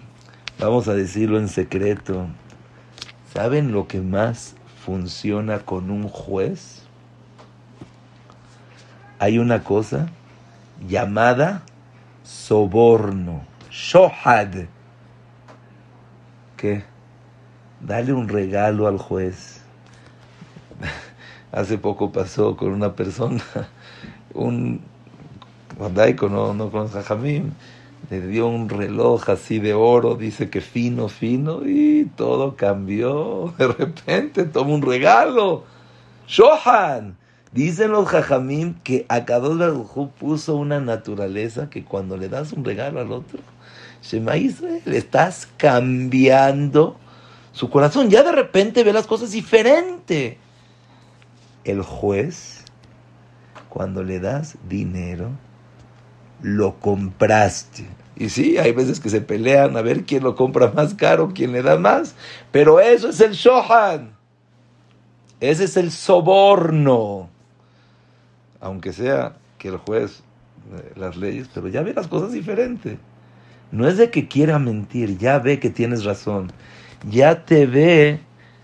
vamos a decirlo en secreto. ¿Saben lo que más funciona con un juez? Hay una cosa llamada soborno, shohad. ¿Qué? Dale un regalo al juez. Hace poco pasó con una persona, un Daico no, no con Jajamim, le dio un reloj así de oro, dice que fino, fino, y todo cambió. De repente toma un regalo. Shohan. Dicen los Jajamim que Akadosh Baruj puso una naturaleza que cuando le das un regalo al otro, Shema Israel, le estás cambiando su corazón. Ya de repente ve las cosas diferente. El juez Cuando le das dinero, lo compraste. Y sí, hay veces que se pelean a ver quién lo compra más caro, quién le da más. Pero eso es el shohan. Ese es el soborno. Aunque sea que el juez, eh, las leyes, pero ya ve las cosas diferentes. No es de que quiera mentir, ya ve que tienes razón. Ya te ve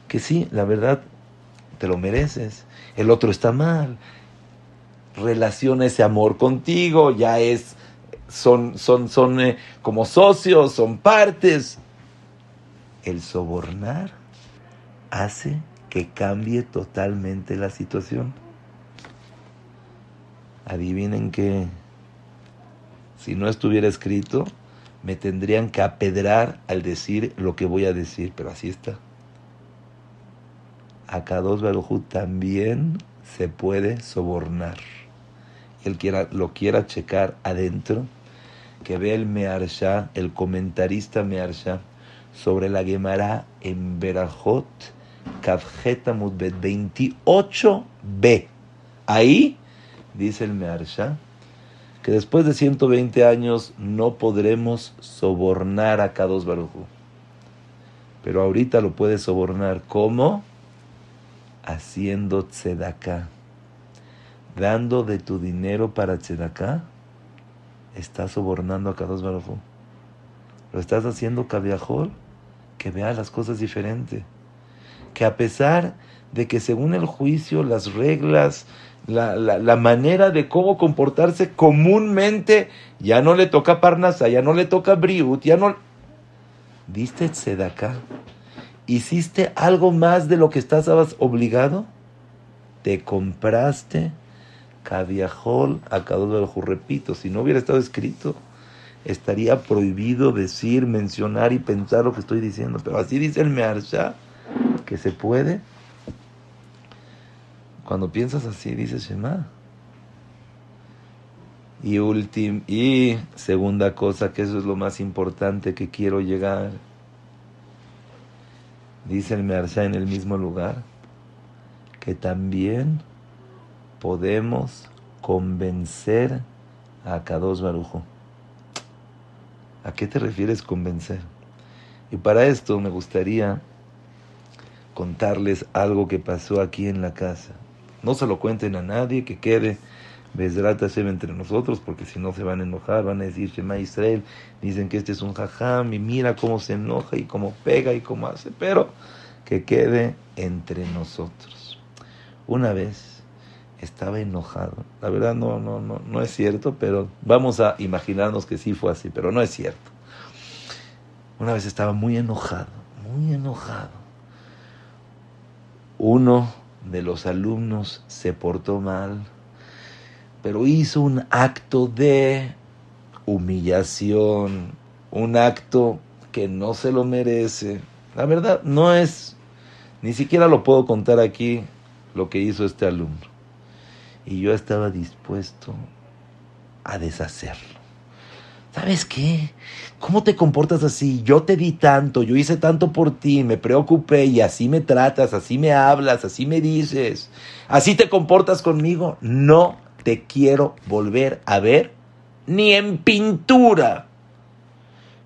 que sí, la verdad, te lo mereces. El otro está mal. Relaciona ese amor contigo, ya es son, son, son eh, como socios, son partes. El sobornar hace que cambie totalmente la situación. Adivinen que si no estuviera escrito, me tendrían que apedrar al decir lo que voy a decir, pero así está. A dos Barujú también se puede sobornar. El que lo quiera checar adentro, que ve el Mearsha, el comentarista Mearsha, sobre la Gemara en Berajot, Kavjeta Mudbet 28b. Ahí dice el Mearsha que después de 120 años no podremos sobornar a Kados Barujú. Pero ahorita lo puedes sobornar. ¿Cómo? Haciendo tzedaká. Dando de tu dinero para tzedaká estás sobornando a Kadosh Baruj Lo estás haciendo cabiajol que vea las cosas diferente. Que a pesar de que según el juicio, las reglas, la, la, manera de cómo comportarse comúnmente, ya no le toca Parnasa, ya no le toca Briut, ya no... ¿Diste Tzedakah? ¿Hiciste algo más de lo que estabas obligado? ¿Te compraste Caviajol a Kadosh Repito, si no hubiera estado escrito, estaría prohibido decir, mencionar y pensar lo que estoy diciendo. Pero así dice el Mearsha, que se puede. Cuando piensas así, dices Shema. Y, última y segunda cosa, que eso es lo más importante que quiero llegar. Dice el Mearsha en el mismo lugar, que también podemos convencer a Kadosh Barujo. ¿A qué te refieres convencer? Y para esto me gustaría contarles algo que pasó aquí en la casa. No se lo cuenten a nadie, que quede Besrat Hashem entre nosotros, porque si no se van a enojar, van a decir Shema Israel, dicen que este es un jajam, y mira cómo se enoja y cómo pega y cómo hace, pero que quede entre nosotros. Una vez estaba enojado. La verdad no, no, no, no es cierto, pero vamos a imaginarnos que sí fue así, pero no es cierto. Una vez estaba muy enojado, muy enojado. Uno de los alumnos se portó mal, pero hizo un acto de humillación, un acto que no se lo merece. La verdad no es, ni siquiera lo puedo contar aquí lo que hizo este alumno y yo estaba dispuesto a deshacerlo. ¿Sabes qué? ¿Cómo te comportas así? Yo te di tanto, yo hice tanto por ti, me preocupé y así me tratas, así me hablas, así me dices, así te comportas conmigo. No te quiero volver a ver ni en pintura.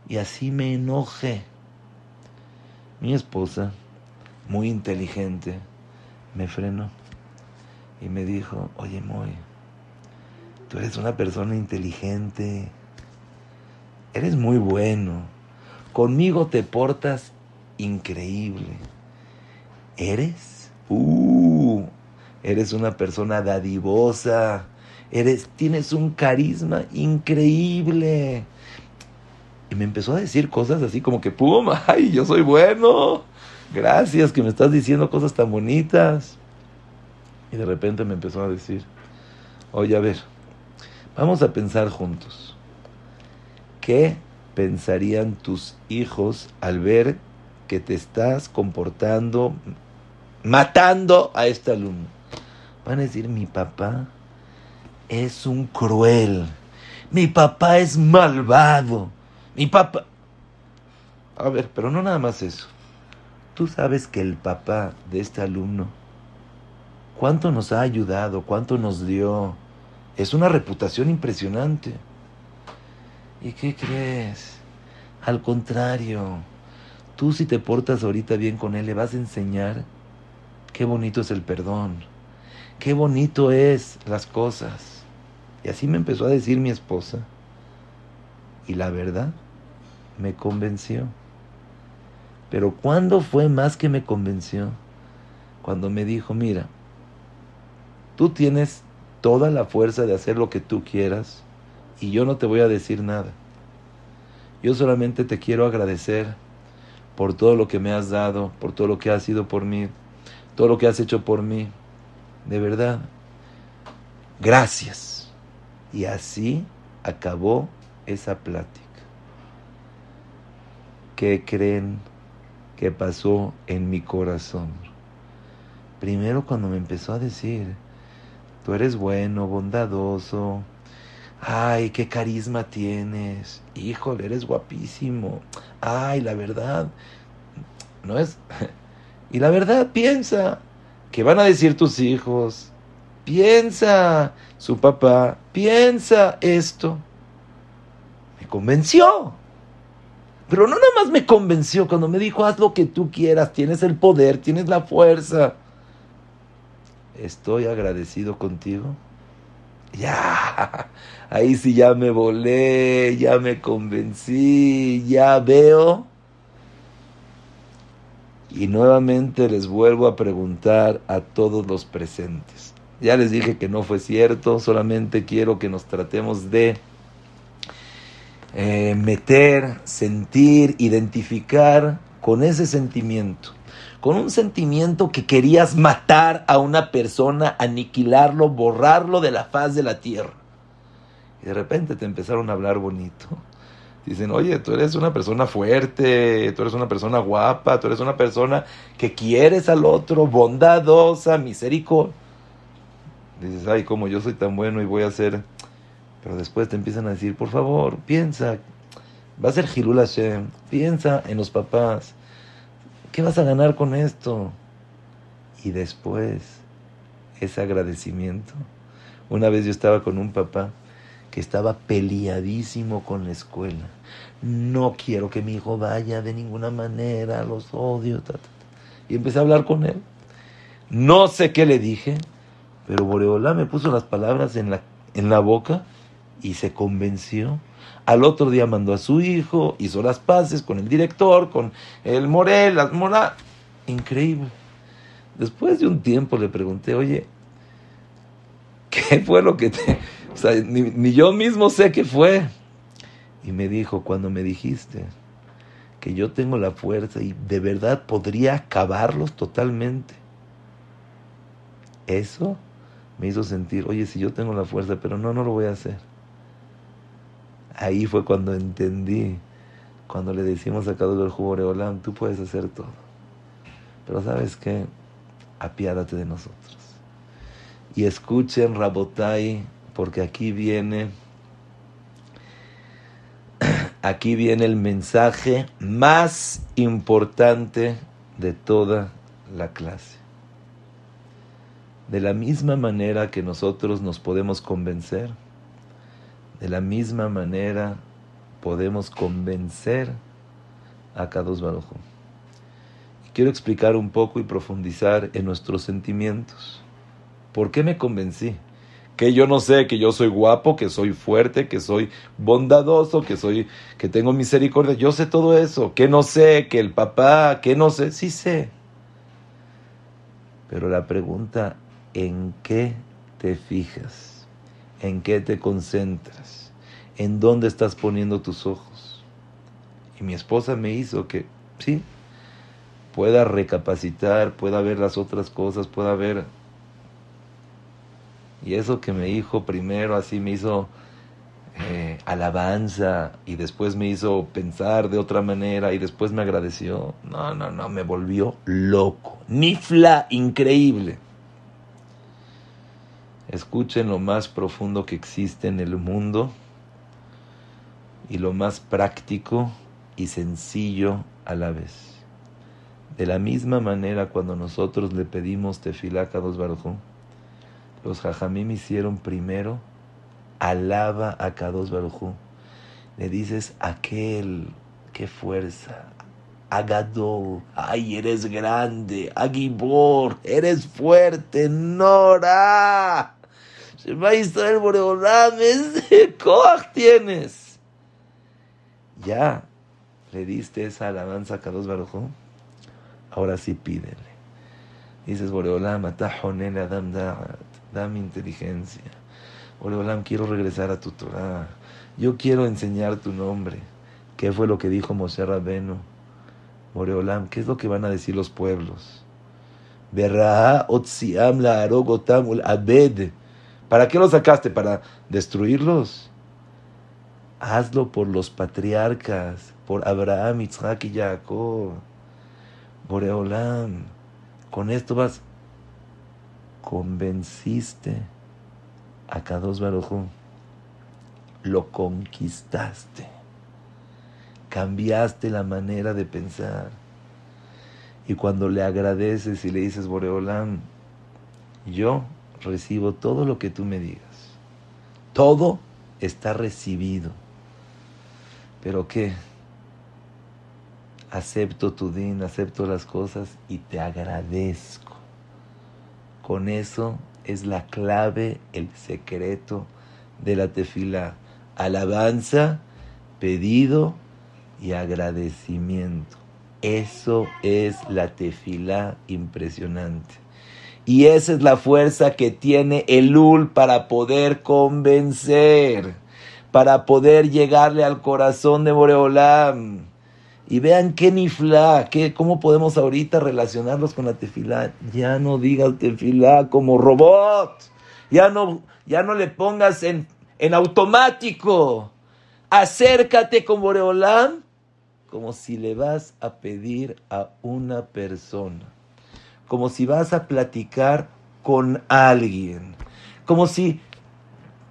Y así me enojé. Mi esposa, muy inteligente, me frenó y me dijo, oye Moy, tú eres una persona inteligente, eres muy bueno, conmigo te portas increíble, eres, uh, eres una persona dadivosa, eres, tienes un carisma increíble. Y me empezó a decir cosas así como que, pum, ay, yo soy bueno, gracias que me estás diciendo cosas tan bonitas. Y de repente me empezó a decir, oye, a ver, vamos a pensar juntos. ¿Qué pensarían tus hijos al ver que te estás comportando, matando a este alumno? Van a decir, mi papá es un cruel, mi papá es malvado, mi papá... A ver, pero no nada más eso. Tú sabes que el papá de este alumno cuánto nos ha ayudado, cuánto nos dio, Es una reputación impresionante. ¿Y qué crees? Al contrario, tú si te portas ahorita bien con él, le vas a enseñar qué bonito es el perdón, qué bonito es las cosas. Y así me empezó a decir mi esposa. Y la verdad, me convenció. Pero ¿cuándo fue más que me convenció? Cuando me dijo, mira, tú tienes toda la fuerza de hacer lo que tú quieras y yo no te voy a decir nada. Yo solamente te quiero agradecer por todo lo que me has dado, por todo lo que has sido por mí, todo lo que has hecho por mí. De verdad, gracias. Y así acabó esa plática. ¿Qué creen que pasó en mi corazón? Primero cuando me empezó a decir, tú eres bueno, bondadoso, ay, qué carisma tienes, híjole, eres guapísimo, ay, la verdad, no es... Y la verdad, piensa, que van a decir tus hijos, piensa, su papá, piensa esto. Me convenció. Pero no nada más me convenció cuando me dijo, haz lo que tú quieras, tienes el poder, tienes la fuerza. Estoy agradecido contigo. Ya, ahí sí ya me volé, ya me convencí, ya veo. Y nuevamente les vuelvo a preguntar a todos los presentes. Ya les dije que no fue cierto, solamente quiero que nos tratemos de eh, meter, sentir, identificar con ese sentimiento, con un sentimiento que querías matar a una persona, aniquilarlo, borrarlo de la faz de la tierra. Y de repente te empezaron a hablar bonito. Dicen, oye, tú eres una persona fuerte, tú eres una persona guapa, tú eres una persona que quieres al otro, bondadosa, misericordia. Dices, ay, como yo soy tan bueno y voy a ser pero después te empiezan a decir, por favor, piensa, va a ser Hilul Hashem, piensa en los papás, ¿qué vas a ganar con esto? Y después, ese agradecimiento. Una vez yo estaba con un papá que estaba peleadísimo con la escuela. No quiero que mi hijo vaya de ninguna manera, los odio. Y empecé a hablar con él. No sé qué le dije, pero Boreolá me puso las palabras en la, en la boca y se convenció. Al otro día mandó a su hijo, hizo las paces con el director, con el Morel, las Mora. Increíble. Después de un tiempo le pregunté, oye, ¿qué fue lo que te... O sea, ni, ni yo mismo sé qué fue. Y me dijo, cuando me dijiste que yo tengo la fuerza y de verdad podría acabarlos totalmente, eso me hizo sentir, oye, si yo tengo la fuerza, pero no, no lo voy a hacer. Ahí fue cuando entendí, cuando le decimos a Kadosh Boreolam, tú puedes hacer todo. Pero sabes qué, apiádate de nosotros. Y escuchen Rabotai, porque aquí viene, aquí viene el mensaje más importante de toda la clase. De la misma manera que nosotros nos podemos convencer, de la misma manera podemos convencer a Kadosh Baruj quiero explicar un poco y profundizar en nuestros sentimientos. ¿Por qué me convencí? Que yo no sé que yo soy guapo, que soy fuerte, que soy bondadoso, que soy que tengo misericordia. Yo sé todo eso. Que no sé, que el papá, que no sé, sí sé. Pero la pregunta, ¿en qué te fijas? En qué te concentras, en dónde estás poniendo tus ojos. Y mi esposa me hizo que, sí, pueda recapacitar, pueda ver las otras cosas, pueda ver. Y eso que me dijo primero, así me hizo eh, alabanza y después me hizo pensar de otra manera y después me agradeció. No, no, no, me volvió loco. Nifla, increíble. Escuchen lo más profundo que existe en el mundo y lo más práctico y sencillo a la vez. De la misma manera cuando nosotros le pedimos tefilá a dos Baruj los jajamim hicieron primero alaba a Kadosh Barujú. Le dices, aquel, qué fuerza, Agadol, ay, eres grande, Agibor, eres fuerte, Nora. Shema Israel Boreolam, ese coaj tienes. Ya, le diste esa alabanza a Kadosh Barujú. Ahora sí pídele. Dices, Boreolam, atajonen Adam dame inteligencia. Boreolam, quiero regresar a tu Torah. Yo quiero enseñar tu nombre. ¿Qué fue lo que dijo Moshe Rabenu? Boreolam, ¿qué es lo que van a decir los pueblos? abed. ¿Para qué los sacaste? ¿Para destruirlos? Hazlo por los patriarcas, por Abraham, Isaac y Jacob. Boreolam, con esto vas, convenciste a Kadosh Baruj lo conquistaste, cambiaste la manera de pensar. Y cuando le agradeces y le dices, Boreolam, yo recibo todo lo que tú me digas. Todo está recibido. Pero ¿qué? Acepto tu din, acepto las cosas y te agradezco. Con eso es la clave, el secreto de la tefila. Alabanza, pedido y agradecimiento. Eso es la tefila impresionante. Y esa es la fuerza que tiene el Ul para poder convencer, para poder llegarle al corazón de Boreolam. Y vean qué nifla, qué, cómo podemos ahorita relacionarlos con la tefilá. Ya no digas tefilá como robot. Ya no, ya no le pongas en, en automático. Acércate con Boreolam como si le vas a pedir a una persona como si vas a platicar con alguien, como si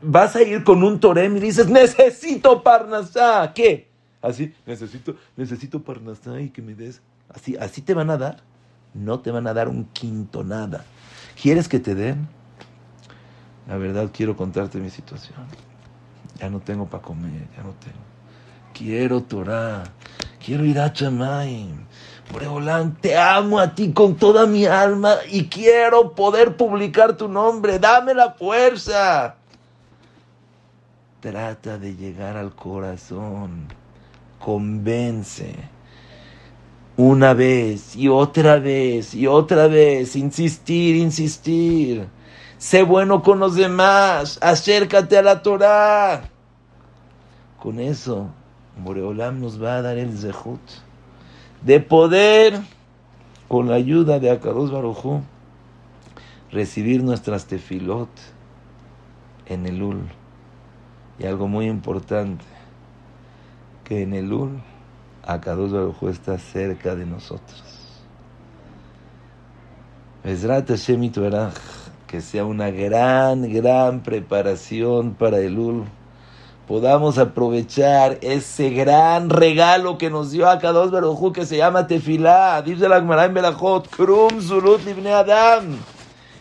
vas a ir con un torem y dices, necesito parnasá, ¿qué? Así, necesito, necesito parnasá y que me des, así, así te van a dar, no te van a dar un quinto nada. ¿Quieres que te den? La verdad quiero contarte mi situación. Ya no tengo para comer, ya no tengo. Quiero Torah, quiero ir a Chamaim, Boreolán, te amo a ti con toda mi alma y quiero poder publicar tu nombre. Dame la fuerza. Trata de llegar al corazón. Convence. Una vez y otra vez y otra vez. Insistir, insistir. Sé bueno con los demás. Acércate a la Torah. Con eso, Boreolam nos va a dar el zehut de poder, con la ayuda de Akados Barujú, recibir nuestras tefilot en el Ul. Y algo muy importante, que en el Ul, Akados Barujú está cerca de nosotros. que sea una gran, gran preparación para el Ul podamos aprovechar ese gran regalo que nos dio Akados Barujú que se llama Tefilá. Dice la Gemara en Belachot, Krum Zulut Adam.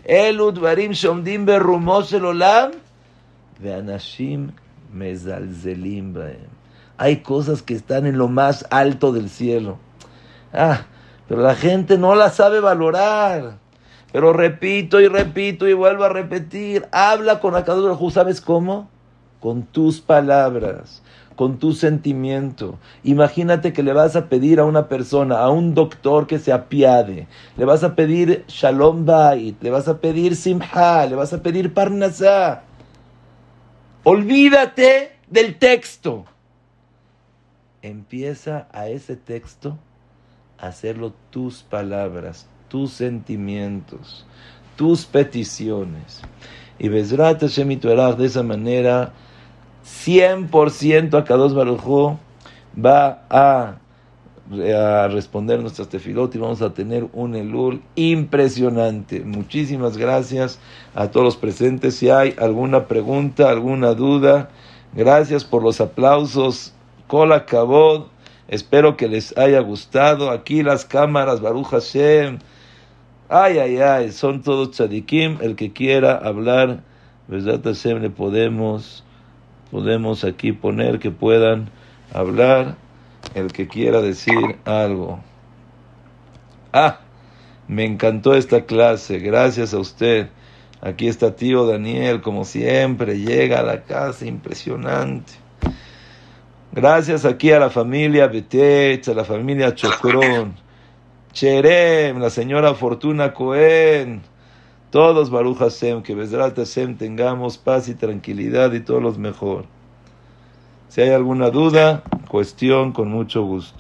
Elu Dvarim Shomdim El Olam. Veanashim Mezalzelim. Hay cosas que están en lo más alto del cielo. Ah, pero la gente no la sabe valorar. Pero repito y repito y vuelvo a repetir. Habla con Akados Barujú, ¿sabes cómo? Con tus palabras, con tu sentimiento. Imagínate que le vas a pedir a una persona, a un doctor que se apiade, le vas a pedir shalom bait, le vas a pedir simha, le vas a pedir parnasá. Olvídate del texto. Empieza a ese texto a hacerlo tus palabras, tus sentimientos, tus peticiones. Y Bezrat Hashem de esa manera 100% a Kadosh Baruj va a, a, responder nuestras tefilot y vamos a tener un elul impresionante. Muchísimas gracias a todos los presentes. Si hay alguna pregunta, alguna duda, gracias por los aplausos. Cola Kabod. Espero que les haya gustado. Aquí las cámaras, Baruch Hashem. Ay, ay, ay, son todos tzadikim. El que quiera hablar, verdad Hashem, le podemos podemos aquí poner que puedan hablar el que quiera decir algo. Ah, me encantó esta clase, gracias a usted. Aquí está tío Daniel, como siempre, llega a la casa, impresionante. Gracias aquí a la familia Betech, a la familia Chocrón, Cherem, la señora Fortuna Cohen, todos Baruch Hashem, que Besrat Hashem tengamos paz y tranquilidad y todos los mejor. Si hay alguna duda, cuestión, con mucho gusto.